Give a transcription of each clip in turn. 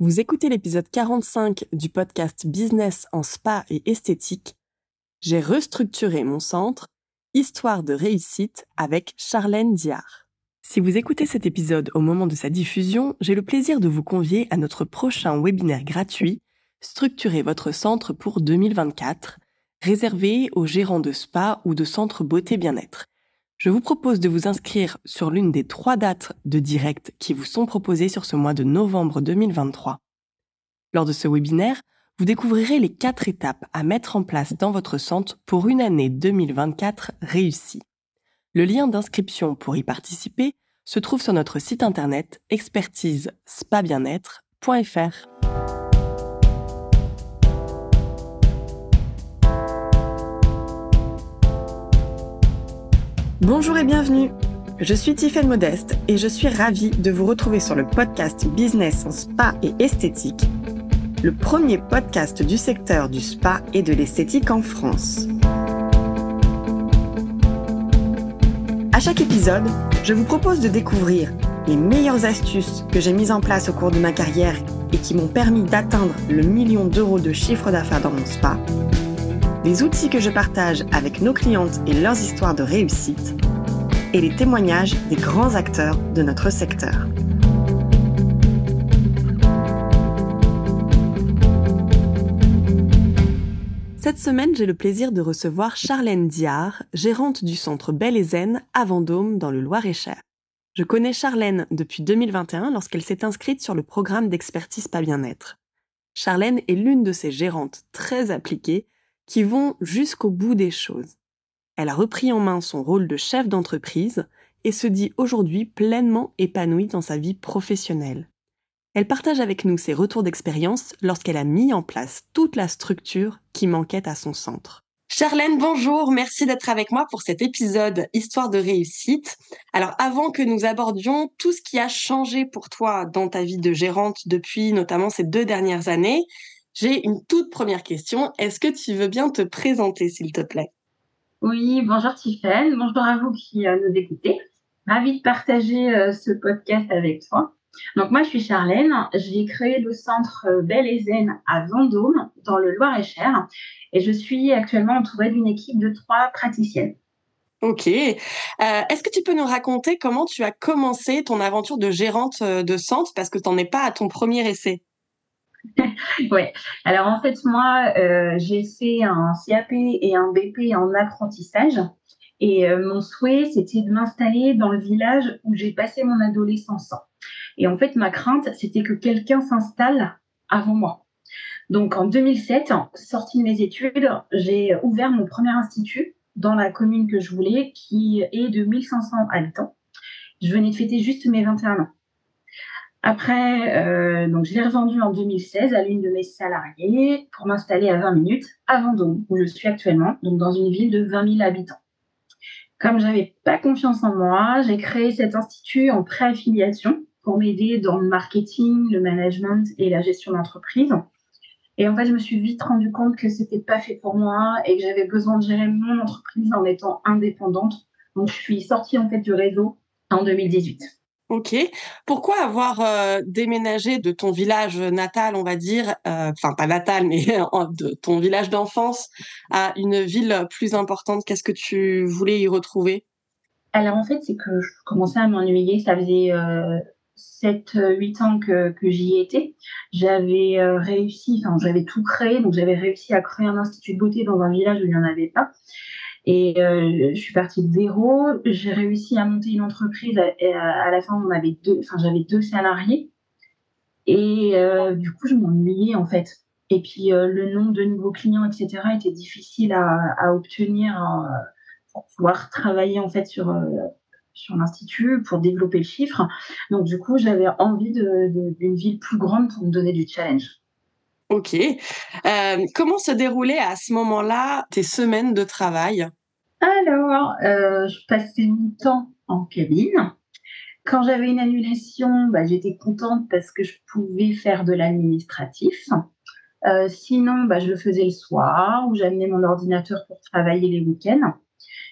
Vous écoutez l'épisode 45 du podcast Business en spa et esthétique. J'ai restructuré mon centre, Histoire de réussite avec Charlène Diard. Si vous écoutez cet épisode au moment de sa diffusion, j'ai le plaisir de vous convier à notre prochain webinaire gratuit Structurer votre centre pour 2024, réservé aux gérants de spa ou de centres beauté bien-être. Je vous propose de vous inscrire sur l'une des trois dates de direct qui vous sont proposées sur ce mois de novembre 2023. Lors de ce webinaire, vous découvrirez les quatre étapes à mettre en place dans votre centre pour une année 2024 réussie. Le lien d'inscription pour y participer se trouve sur notre site internet expertise spa Bonjour et bienvenue. Je suis Tiffaine Modeste et je suis ravie de vous retrouver sur le podcast Business en spa et esthétique, le premier podcast du secteur du spa et de l'esthétique en France. À chaque épisode, je vous propose de découvrir les meilleures astuces que j'ai mises en place au cours de ma carrière et qui m'ont permis d'atteindre le million d'euros de chiffre d'affaires dans mon spa les outils que je partage avec nos clientes et leurs histoires de réussite, et les témoignages des grands acteurs de notre secteur. Cette semaine, j'ai le plaisir de recevoir Charlène Diard, gérante du centre Belle et Zen à Vendôme dans le Loir-et-Cher. Je connais Charlène depuis 2021 lorsqu'elle s'est inscrite sur le programme d'expertise pas bien-être. Charlène est l'une de ces gérantes très appliquées qui vont jusqu'au bout des choses. Elle a repris en main son rôle de chef d'entreprise et se dit aujourd'hui pleinement épanouie dans sa vie professionnelle. Elle partage avec nous ses retours d'expérience lorsqu'elle a mis en place toute la structure qui manquait à son centre. Charlène, bonjour, merci d'être avec moi pour cet épisode Histoire de réussite. Alors avant que nous abordions tout ce qui a changé pour toi dans ta vie de gérante depuis notamment ces deux dernières années, j'ai une toute première question. Est-ce que tu veux bien te présenter, s'il te plaît? Oui, bonjour Tiffaine. Bonjour à vous qui euh, nous écoutez. Ravie de partager euh, ce podcast avec toi. Donc moi, je suis Charlène. J'ai créé le centre euh, Belle et Zen à Vendôme, dans le Loir-et-Cher. Et je suis actuellement entourée d'une équipe de trois praticiennes. Ok. Est-ce que tu peux nous raconter comment tu as commencé ton aventure de gérante de centre? Parce que tu n'en es pas à ton premier essai ouais. Alors en fait, moi, euh, j'ai fait un CAP et un BP en apprentissage. Et euh, mon souhait, c'était de m'installer dans le village où j'ai passé mon adolescence. Et en fait, ma crainte, c'était que quelqu'un s'installe avant moi. Donc en 2007, sortie de mes études, j'ai ouvert mon premier institut dans la commune que je voulais, qui est de 1500 habitants. Je venais de fêter juste mes 21 ans. Après, euh, donc je l'ai revendu en 2016 à l'une de mes salariées pour m'installer à 20 minutes à Vendôme, où je suis actuellement, donc dans une ville de 20 000 habitants. Comme j'avais pas confiance en moi, j'ai créé cet institut en pré-affiliation pour m'aider dans le marketing, le management et la gestion d'entreprise. Et en fait, je me suis vite rendu compte que c'était pas fait pour moi et que j'avais besoin de gérer mon entreprise en étant indépendante. Donc, je suis sortie en fait du réseau en 2018. Ok. Pourquoi avoir euh, déménagé de ton village natal, on va dire, euh, enfin pas natal, mais de ton village d'enfance à une ville plus importante? Qu'est-ce que tu voulais y retrouver? Alors en fait, c'est que je commençais à m'ennuyer. Ça faisait euh, 7-8 ans que, que j'y étais. J'avais euh, réussi, enfin j'avais tout créé, donc j'avais réussi à créer un institut de beauté dans un village où il n'y en avait pas. Et euh, je suis partie de zéro. J'ai réussi à monter une entreprise. À, la fin, on avait deux, enfin, j'avais deux salariés. Et euh, du coup, je m'ennuyais en fait. Et puis, euh, le nombre de nouveaux clients, etc., était difficile à, obtenir pour pouvoir travailler en fait sur sur l'institut pour développer le chiffre. Donc, du coup, j'avais envie d'une ville plus grande pour me donner du challenge. Ok. comment se déroulaient à ce moment-là tes semaines de travail? Alors, euh, je passais mon temps en cabine. Quand j'avais une annulation, bah, j'étais contente parce que je pouvais faire de l'administratif. Euh, sinon, bah, je le faisais le soir ou j'amenais mon ordinateur pour travailler les week-ends.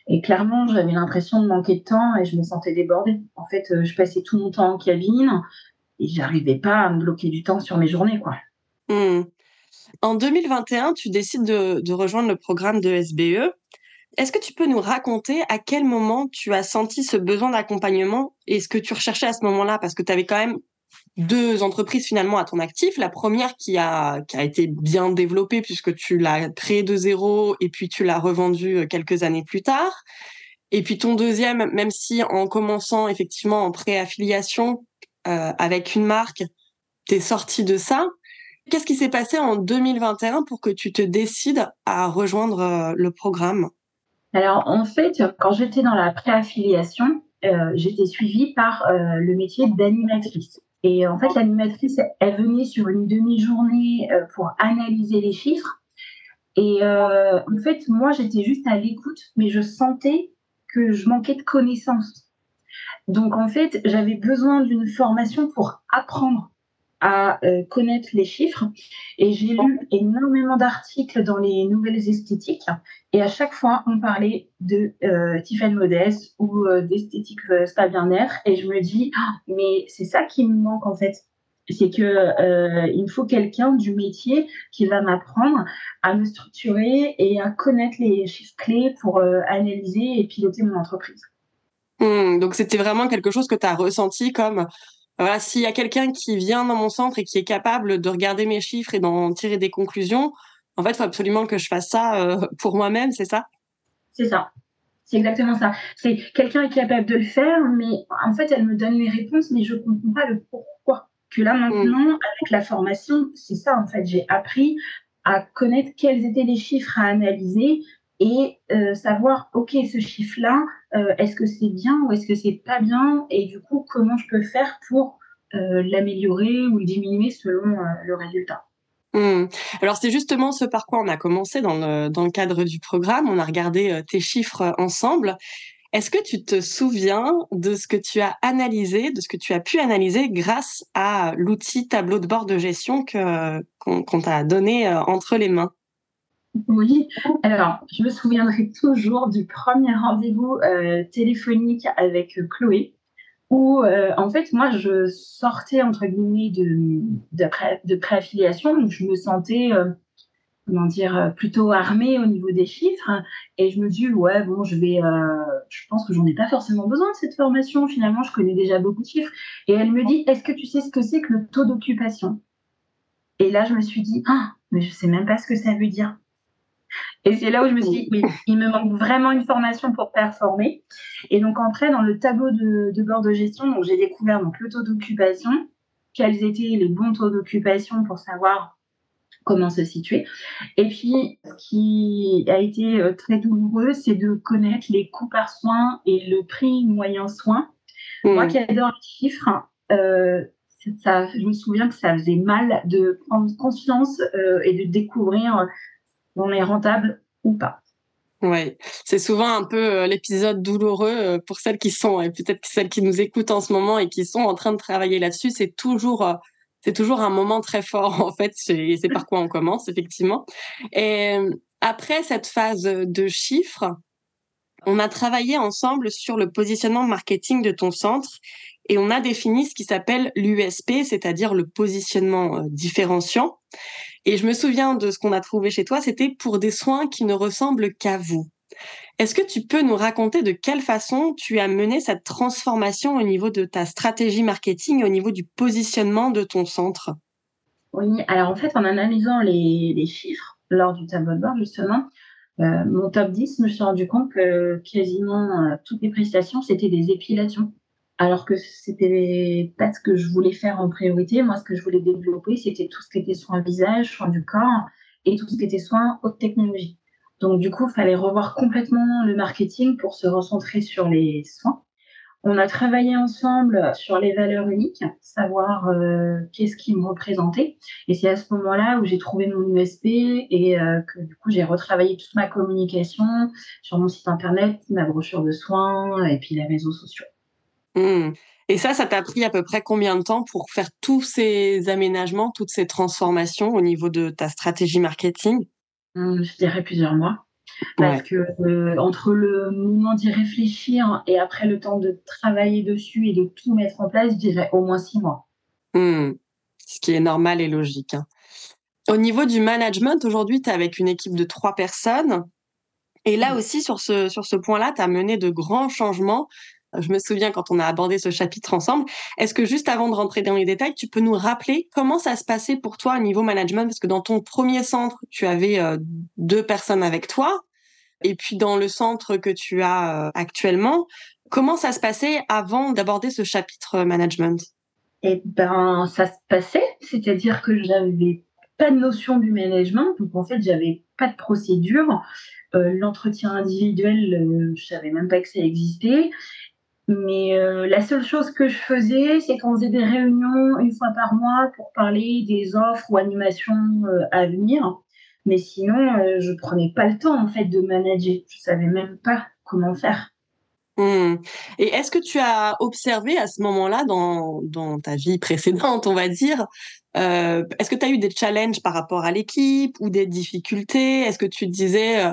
Et clairement, j'avais l'impression de manquer de temps et je me sentais débordée. En fait, euh, je passais tout mon temps en cabine. et j'arrivais pas à me bloquer du temps sur mes journées, quoi. Mmh. En 2021, tu décides de, de, rejoindre le programme de SBE. Est-ce que tu peux nous raconter à quel moment tu as senti ce besoin d'accompagnement et ce que tu recherchais à ce moment-là? Parce que tu avais quand même deux entreprises finalement à ton actif. La première qui a, qui a été bien développée puisque tu l'as créée de zéro et puis tu l'as revendue euh, quelques années plus tard. Et puis ton deuxième, même si en commençant effectivement en pré-affiliation euh, avec une marque, t'es sorti de ça. Qu'est-ce qui s'est passé en 2021 pour que tu te décides à rejoindre euh, le programme? Alors en fait, quand j'étais dans la pré-affiliation, euh, j'étais suivie par euh, le métier d'animatrice. Et en fait, l'animatrice, elle venait sur une demi-journée euh, pour analyser les chiffres. Et euh, en fait, moi, j'étais juste à l'écoute, mais je sentais que je manquais de connaissances. Donc, en fait, j'avais besoin d'une formation pour apprendre à euh, connaître les chiffres. Et j'ai lu énormément d'articles dans les nouvelles esthétiques. Et à chaque fois, on parlait de euh, Tiffany Modeste ou euh, d'esthétique euh, spa bien-être. Et je me dis, oh, mais c'est ça qui me manque en fait. C'est que il me faut quelqu'un du métier qui va m'apprendre à me structurer et à connaître les chiffres clés pour analyser et piloter mon entreprise. Mmh, donc c'était vraiment quelque chose que tu as ressenti comme voilà, s'il y a quelqu'un qui vient dans mon centre et qui est capable de regarder mes chiffres et d'en tirer des conclusions, en fait, il faut absolument que je fasse ça euh, pour moi-même, c'est ça? C'est ça. C'est exactement ça. C'est quelqu'un est capable de le faire, mais en fait, elle me donne les réponses, mais je ne comprends pas le pourquoi. Que là, maintenant, mmh. avec la formation, c'est ça, en fait, j'ai appris à connaître quels étaient les chiffres à analyser et euh, savoir, OK, ce chiffre-là, euh, est-ce que c'est bien ou est-ce que c'est pas bien Et du coup, comment je peux faire pour euh, l'améliorer ou diminuer selon euh, le résultat? Mmh. Alors c'est justement ce par quoi on a commencé dans le, cadre du programme. On a regardé tes chiffres ensemble. Est-ce que tu te souviens de ce que tu as analysé, de ce que tu as pu analyser grâce à l'outil tableau de bord de gestion qu'on qu t'a donné entre les mains? Oui, alors je me souviendrai toujours du premier rendez-vous euh, téléphonique avec Chloé où euh, en fait moi je sortais entre guillemets de de, pré, préaffiliation. Donc je me sentais euh, comment dire plutôt armée au niveau des chiffres. Et je me dis ouais bon je vais euh, je pense que j'en ai pas forcément besoin de cette formation. Finalement je connais déjà beaucoup de chiffres. Et elle me dit est-ce que tu sais ce que c'est que le taux d'occupation? Et là je me suis dit ah mais je sais même pas ce que ça veut dire et c'est là où je me suis dit, mais il me manque vraiment une formation pour performer. Et donc, après, dans le tableau de, de bord de gestion, donc j'ai découvert donc, le taux d'occupation, quels étaient les bons taux d'occupation pour savoir comment se situer. Et puis, ce qui a été euh, très douloureux, c'est de connaître les coûts par soin et le prix moyen soin. Mmh. Moi qui adore les chiffres, euh, ça, je me souviens que ça faisait mal de prendre conscience euh, et de découvrir on est rentable ou pas. Oui, c'est souvent un peu euh, l'épisode douloureux euh, pour celles qui sont, et peut-être celles qui nous écoutent en ce moment et qui sont en train de travailler là-dessus. C'est toujours, euh, c'est toujours un moment très fort, en fait. C'est par quoi on commence, effectivement. Et après cette phase de chiffres, on a travaillé ensemble sur le positionnement marketing de ton centre et on a défini ce qui s'appelle l'USP, c'est-à-dire le positionnement différenciant. Et je me souviens de ce qu'on a trouvé chez toi, c'était pour des soins qui ne ressemblent qu'à vous. Est-ce que tu peux nous raconter de quelle façon tu as mené cette transformation au niveau de ta stratégie marketing, au niveau du positionnement de ton centre? Oui, alors en fait, en analysant les, les chiffres lors du tableau de bord, justement, euh, mon top 10, je me suis rendu compte que quasiment euh, toutes les prestations, c'était des épilations alors que c'était pas ce que je voulais faire en priorité. Moi, ce que je voulais développer, c'était tout ce qui était soins visage, soins du corps et tout ce qui était soins haute technologie. Donc, du coup, il fallait revoir complètement le marketing pour se recentrer sur les soins. On a travaillé ensemble sur les valeurs uniques, savoir euh, qu'est-ce qui me représentait. Et c'est à ce moment-là où j'ai trouvé mon USP et euh, que du coup j'ai retravaillé toute ma communication sur mon site internet, ma brochure de soins et puis les réseaux sociaux. Mmh. Et ça, ça t'a pris à peu près combien de temps pour faire tous ces aménagements, toutes ces transformations au niveau de ta stratégie marketing? Mmh, Je dirais plusieurs mois. Parce ouais. que euh, entre le moment d'y réfléchir et après le temps de travailler dessus et de tout mettre en place, je dirais au moins six mois. Hmm. Ce qui est normal et logique. Hein. Au niveau du management, aujourd'hui, tu es avec une équipe de trois personnes. Et là aussi, sur ce, sur ce point-là, tu as mené de grands changements. Je me souviens quand on a abordé ce chapitre ensemble. Est-ce que juste avant de rentrer dans les détails, tu peux nous rappeler comment ça se passait pour toi au niveau management? Parce que dans ton premier centre, tu avais euh, deux personnes avec toi. Et puis dans le centre que tu as euh, actuellement, comment ça se passait avant d'aborder ce chapitre management? Eh ben, ça se passait, c'est-à-dire que j'avais pas de notion du management, donc en fait j'avais pas de procédure. Euh, l'entretien individuel, euh, je savais même pas que ça existait. Mais euh, la seule chose que je faisais, c'est qu'on faisait des réunions une fois par mois pour parler des offres ou animations à venir. Mais sinon, je prenais pas le temps en fait de manager. Je savais même pas comment faire. Mmh. Et est-ce que tu as observé à ce moment-là, dans, dans ta vie précédente, on va dire, euh, est-ce que tu as eu des challenges par rapport à l'équipe ou des difficultés? Est-ce que tu te disais euh,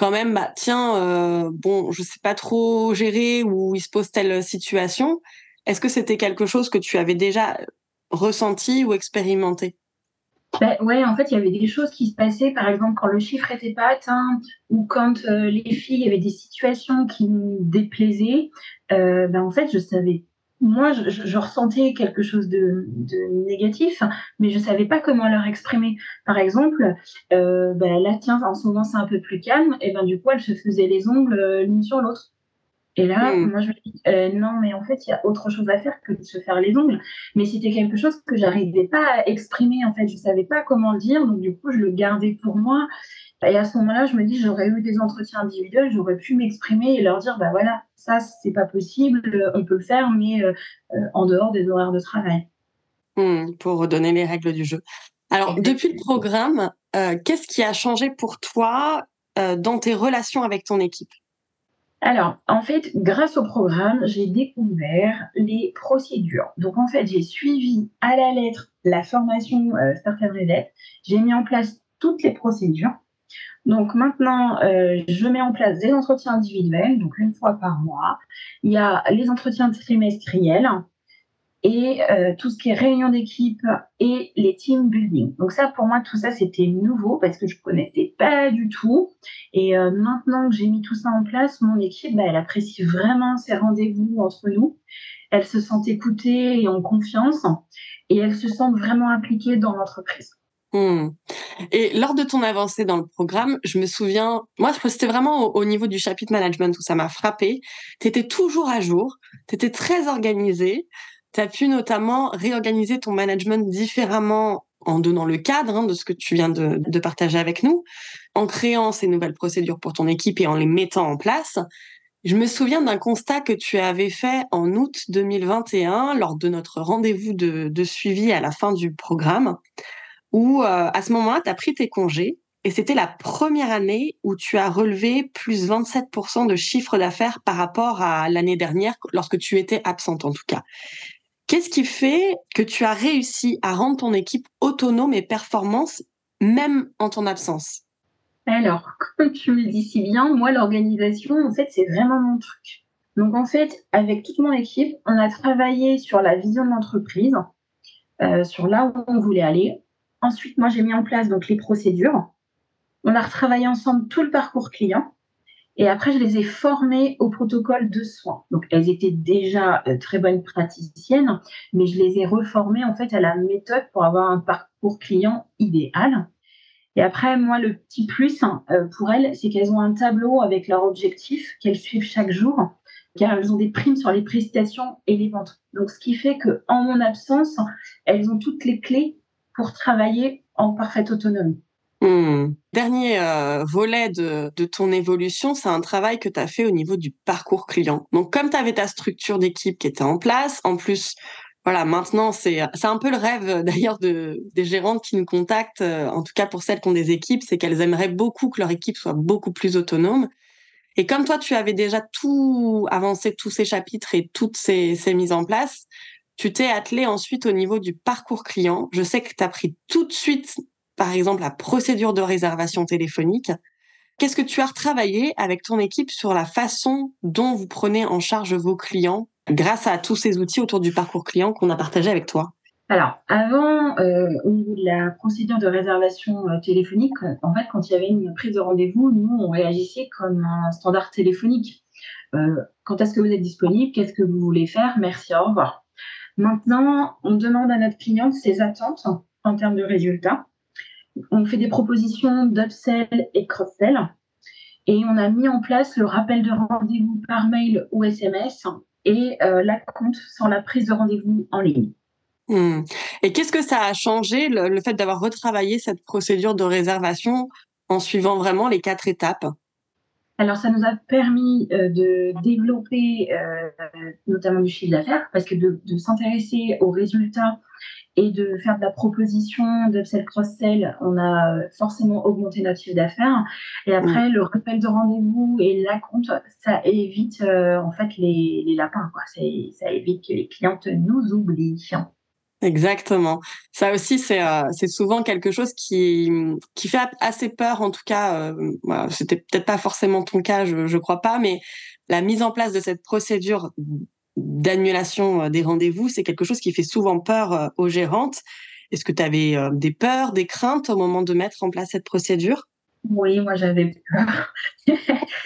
quand même, bah, tiens, euh, bon, je sais pas trop gérer ou il se pose telle situation Est-ce que c'était quelque chose que tu avais déjà ressenti ou expérimenté? Bah, ouais, en fait, il y avait des choses qui se passaient, par exemple, quand le chiffre n'était pas atteint ou quand les filles, avait des situations qui nous déplaisaient. Ben, en fait, je savais moi, je, ressentais quelque chose de, négatif, mais je savais pas comment leur exprimer. Par exemple, euh, bah, là, tiens, en ce moment, c'est un peu plus calme, et ben du coup, elle se faisait les ongles euh, l'une sur l'autre. Et là, hmm. moi, je me dis, euh, non, mais en fait, il y a autre chose à faire que de se faire les ongles. Mais c'était quelque chose que j'arrivais pas à exprimer, en fait. Je savais pas comment le dire, donc du coup, je le gardais pour moi. Et à ce moment-là, je me dis, j'aurais eu des entretiens individuels, j'aurais pu m'exprimer et leur dire, bah voilà, ça, c'est pas possible, on peut le faire, mais euh, euh, en dehors des horaires de travail. Hmm, pour redonner les règles du jeu. Alors, depuis le programme, euh, qu'est-ce qui a changé pour toi dans tes relations avec ton équipe? Alors, en fait, grâce au programme, j'ai découvert les procédures. Donc, en fait, j'ai suivi à la lettre la formation euh, Startup Reset. J'ai mis en place toutes les procédures. Donc maintenant, euh, je mets en place des entretiens individuels, donc une fois par mois. Il y a les entretiens trimestriels et euh, tout ce qui est réunion d'équipe et les team building. Donc ça, pour moi, tout ça, c'était nouveau parce que je connaissais pas du tout. Et euh, maintenant que j'ai mis tout ça en place, mon équipe, bah, elle apprécie vraiment ces rendez-vous entre nous. Elle se sent écoutée et en confiance et elle se sent vraiment impliquée dans l'entreprise. Hmm. Et lors de ton avancée dans le programme, je me souviens, moi, c'était vraiment au, niveau du chapitre management où ça m'a frappé. Tu étais toujours à jour, tu étais très organisé. Tu as pu notamment réorganiser ton management différemment en donnant le cadre hein, de ce que tu viens de, partager avec nous, en créant ces nouvelles procédures pour ton équipe et en les mettant en place. Je me souviens d'un constat que tu avais fait en août 2021 lors de notre rendez-vous de, de suivi à la fin du programme où euh, à ce moment-là, tu as pris tes congés et c'était la première année où tu as relevé plus 27% de chiffre d'affaires par rapport à l'année dernière, lorsque tu étais absente en tout cas. Qu'est-ce qui fait que tu as réussi à rendre ton équipe autonome et performance, même en ton absence? Alors, comme tu me dis si bien, moi, l'organisation, en fait, c'est vraiment mon truc. Donc, en fait, avec toute mon équipe, on a travaillé sur la vision de l'entreprise, euh, sur là où on voulait aller. Ensuite, moi, j'ai mis en place donc les procédures. On a retravaillé ensemble tout le parcours client. Et après, je les ai formées au protocole de soins. Donc, elles étaient déjà euh, très bonnes praticiennes, mais je les ai reformées en fait à la méthode pour avoir un parcours client idéal. Et après, moi, le petit plus hein, euh, pour elles, c'est qu'elles ont un tableau avec leurs objectifs qu'elles suivent chaque jour, car elles ont des primes sur les prestations et les ventes. Donc, ce qui fait que en mon absence, elles ont toutes les clés pour travailler en parfaite autonomie. Hmm. Dernier euh, volet de, ton évolution, c'est un travail que tu as fait au niveau du parcours client. Donc comme tu avais ta structure d'équipe qui était en place, en plus, voilà, maintenant c'est c'est un peu le rêve d'ailleurs de des gérantes qui nous contactent, euh, en tout cas pour celles qui ont des équipes, c'est qu'elles aimeraient beaucoup que leur équipe soit beaucoup plus autonome. Et comme toi, tu avais déjà tout avancé, tous ces chapitres et toutes ces mises en place, tu t'es attelé ensuite au niveau du parcours client. Je sais que tu as pris tout de suite, par exemple, la procédure de réservation téléphonique. Qu'est-ce que tu as retravaillé avec ton équipe sur la façon dont vous prenez en charge vos clients grâce à tous ces outils autour du parcours client qu'on a partagé avec toi? Alors, avant, euh, au niveau de la procédure de réservation euh, téléphonique, en fait, quand il y avait une prise de rendez-vous, nous, on réagissait comme un standard téléphonique. Euh, quand est-ce que vous êtes disponible? Qu'est-ce que vous voulez faire? Merci, au revoir. Maintenant, on demande à notre cliente ses attentes en termes de résultats. On fait des propositions d'upsell et cross-sell. Et on a mis en place le rappel de rendez-vous par mail ou SMS et la compte sans la prise de rendez-vous en ligne. Hmm. Et qu'est-ce que ça a changé, le, fait d'avoir retravaillé cette procédure de réservation en suivant vraiment les quatre étapes? Alors, ça nous a permis euh, de développer euh, notamment du chiffre d'affaires, parce que de, s'intéresser aux résultats et de faire de la proposition d'upsell cross-sell, on a forcément augmenté notre chiffre d'affaires. Et après, le rappel de rendez-vous et la compte, ça évite euh, en fait les, les lapins. Quoi. Ça évite que les clientes nous oublient. Exactement. Ça aussi, c'est euh, souvent quelque chose qui qui fait assez peur. En tout cas, euh, c'était peut-être pas forcément ton cas, je je crois pas, mais la mise en place de cette procédure d'annulation euh, des rendez-vous, c'est quelque chose qui fait souvent peur euh, aux gérantes. Est-ce que tu avais des peurs, des craintes au moment de mettre en place cette procédure? Oui, moi j'avais peur.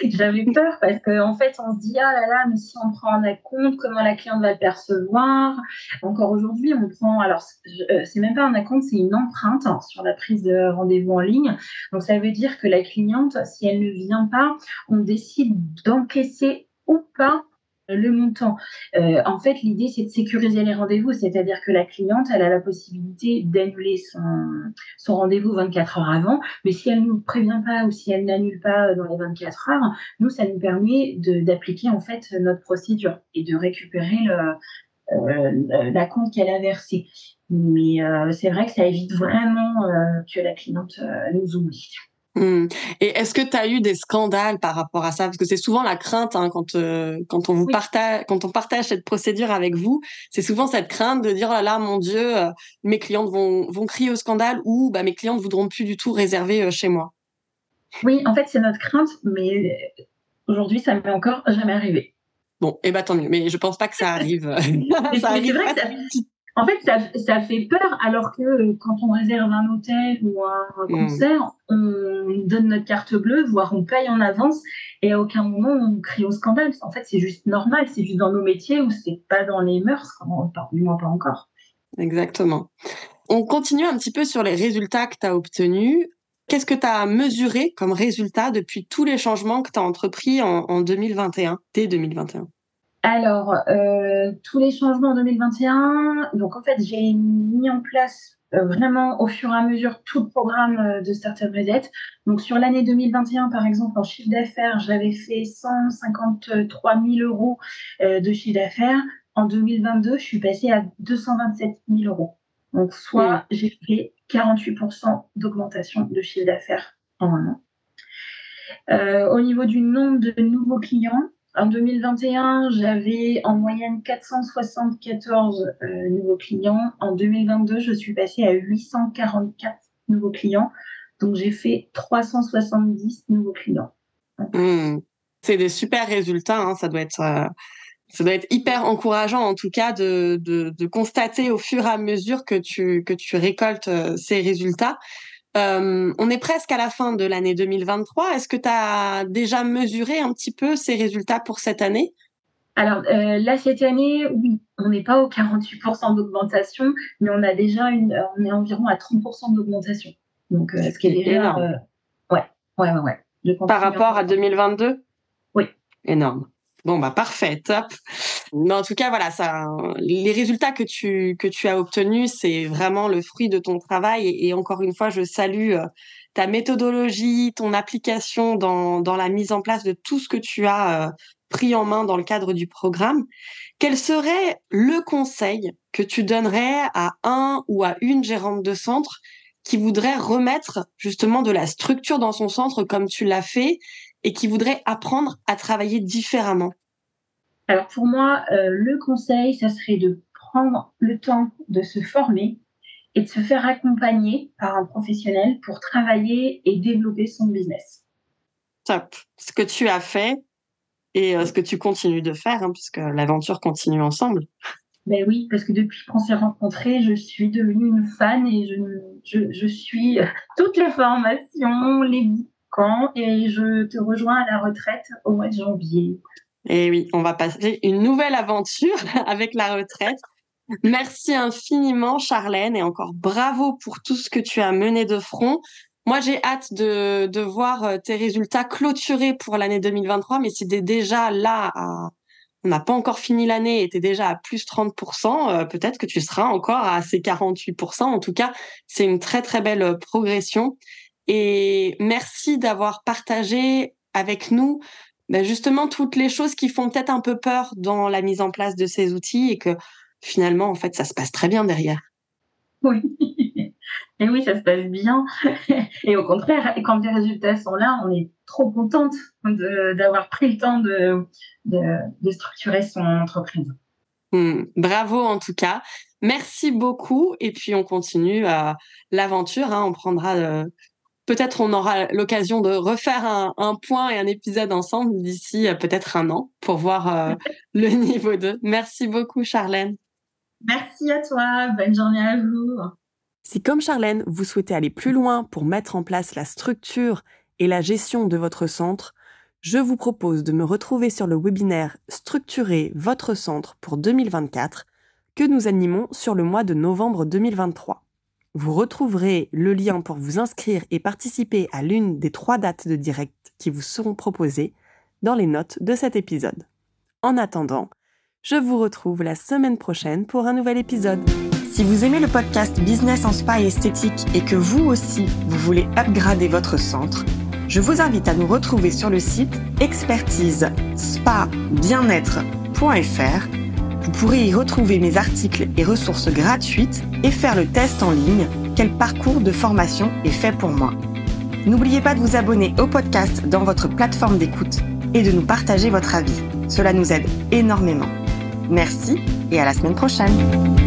j'avais peur parce qu'en en fait, on se dit, ah là là, mais si on prend en compte, comment la cliente va le percevoir? Encore aujourd'hui, on prend, alors euh, c'est même pas un compte, c'est une empreinte sur la prise de rendez-vous en ligne. Donc ça veut dire que la cliente, si elle ne vient pas, on décide d'encaisser ou pas le montant. Euh, en fait, l'idée, c'est de sécuriser les rendez-vous, c'est-à-dire que la cliente, elle a la possibilité d'annuler son, rendez-vous 24 heures avant, mais si elle ne nous prévient pas ou si elle n'annule pas dans les 24 heures, nous, ça nous permet d'appliquer en fait notre procédure et de récupérer euh, la compte qu'elle a versée. Mais euh, c'est vrai que ça évite vraiment que la cliente nous oublie. Mmh. Et est-ce que tu as eu des scandales par rapport à ça? Parce que c'est souvent la crainte hein, quand euh, quand on vous partage quand on partage cette procédure avec vous, c'est souvent cette crainte de dire oh là là mon Dieu, euh, mes clientes vont vont crier au scandale ou bah mes clientes voudront plus du tout réserver euh, chez moi. Oui, en fait c'est notre crainte, mais aujourd'hui ça m'est encore jamais arrivé. Bon, et eh bah tant mieux. Mais je pense pas que ça arrive. ça arrive. Vrai que ça, en fait, ça, ça, fait peur, alors que euh, quand on réserve un hôtel ou un, hmm. concert, on donne notre carte bleue, voire on paye en avance, et à aucun moment on crie au scandale. En fait, c'est juste normal, c'est juste dans nos métiers où c'est pas dans les mœurs, du moins pas encore. Exactement. On continue un petit peu sur les résultats que tu as obtenus. Qu'est-ce que tu as mesuré comme résultat depuis tous les changements que tu as entrepris en, en 2021, dès 2021 alors, euh, tous les changements en 2021, donc en fait, j'ai mis en place euh, vraiment au fur et à mesure tout le programme euh, de Startup Reset. Donc, sur l'année 2021, par exemple, en chiffre d'affaires, j'avais fait 153 000 euros de chiffre d'affaires. En 2022, je suis passée à 227 000 euros. Donc, soit j'ai fait 48% d'augmentation de chiffre d'affaires en un an. au niveau du nombre de nouveaux clients, en 2021, j'avais en moyenne 474 euh, nouveaux clients. En 2022, je suis passée à 844 nouveaux clients. Donc, j'ai fait 370 nouveaux clients. Mmh. C'est des super résultats. Hein. Ça doit être, euh, ça doit être hyper encourageant, en tout cas, de, de, de, constater au fur et à mesure que tu, que tu récoltes euh, ces résultats. Euh, on est presque à la fin de l'année 2023. Est-ce que tu as déjà mesuré un petit peu ces résultats pour cette année? Alors euh, là, cette année, oui, on n'est pas au 48% d'augmentation, mais on a déjà une, on est environ à 30% d'augmentation. Donc, euh, ce qui est déjà, ouais, ouais, ouais, ouais. Par rapport à 2022 Oui. Énorme. Bon, bah parfait, top. Mais en tout cas, voilà, ça, les résultats que tu que tu as obtenus, c'est vraiment le fruit de ton travail. Et, encore une fois, je salue euh, ta méthodologie, ton application dans dans la mise en place de tout ce que tu as euh, pris en main dans le cadre du programme. Quel serait le conseil que tu donnerais à un ou à une gérante de centre qui voudrait remettre justement de la structure dans son centre comme tu l'as fait et qui voudraient apprendre à travailler différemment? Alors pour moi, euh, le conseil, ça serait de prendre le temps de se former et de se faire accompagner par un professionnel pour travailler et développer son business. Top. Ce que tu as fait et euh, ce que tu continues de faire, hein, puisque l'aventure continue ensemble. Ben oui, parce que depuis qu'on s'est rencontrés, je suis devenue une fan et je, je, suis toutes les formations, les bouquins et je te rejoins à la retraite au mois de janvier. Et oui, on va passer une nouvelle aventure avec la retraite. Merci infiniment, Charlène, et encore bravo pour tout ce que tu as mené de front. Moi, j'ai hâte de, de voir euh, tes résultats clôturés pour l'année 2023, mais si tu es déjà là on n'a pas encore fini l'année et tu es déjà à plus 30%, euh, peut-être que tu seras encore à ces 48%. En tout cas, c'est une très, très belle euh, progression. Et merci d'avoir partagé avec nous ben justement toutes les choses qui font peut-être un peu peur dans la mise en place de ces outils et que finalement, en fait, ça se passe très bien derrière. Oui. Et oui, ça se passe bien. Et au contraire, quand les résultats sont là, on est trop contente d'avoir pris le temps de, de, structurer son entreprise. Hmm, bravo en tout cas. Merci beaucoup. Et puis on continue euh, l'aventure. Hein. On prendra euh, peut-être on aura l'occasion de refaire un, point et un épisode ensemble d'ici euh, peut-être un an pour voir le niveau 2. Merci beaucoup Charlène. Merci à toi. Bonne journée à vous. Si comme Charlène, vous souhaitez aller plus loin pour mettre en place la structure et la gestion de votre centre, je vous propose de me retrouver sur le webinaire Structurer votre centre pour 2024 que nous animons sur le mois de novembre 2023. Vous retrouverez le lien pour vous inscrire et participer à l'une des trois dates de direct qui vous seront proposées dans les notes de cet épisode. En attendant, je vous retrouve la semaine prochaine pour un nouvel épisode. Si vous aimez le podcast Business en Spa et Esthétique et que vous aussi, vous voulez upgrader votre centre, je vous invite à nous retrouver sur le site expertise spa bien-être.fr. Vous pourrez y retrouver mes articles et ressources gratuites et faire le test en ligne quel parcours de formation est fait pour moi. N'oubliez pas de vous abonner au podcast dans votre plateforme d'écoute et de nous partager votre avis. Cela nous aide énormément. Merci et à la semaine prochaine.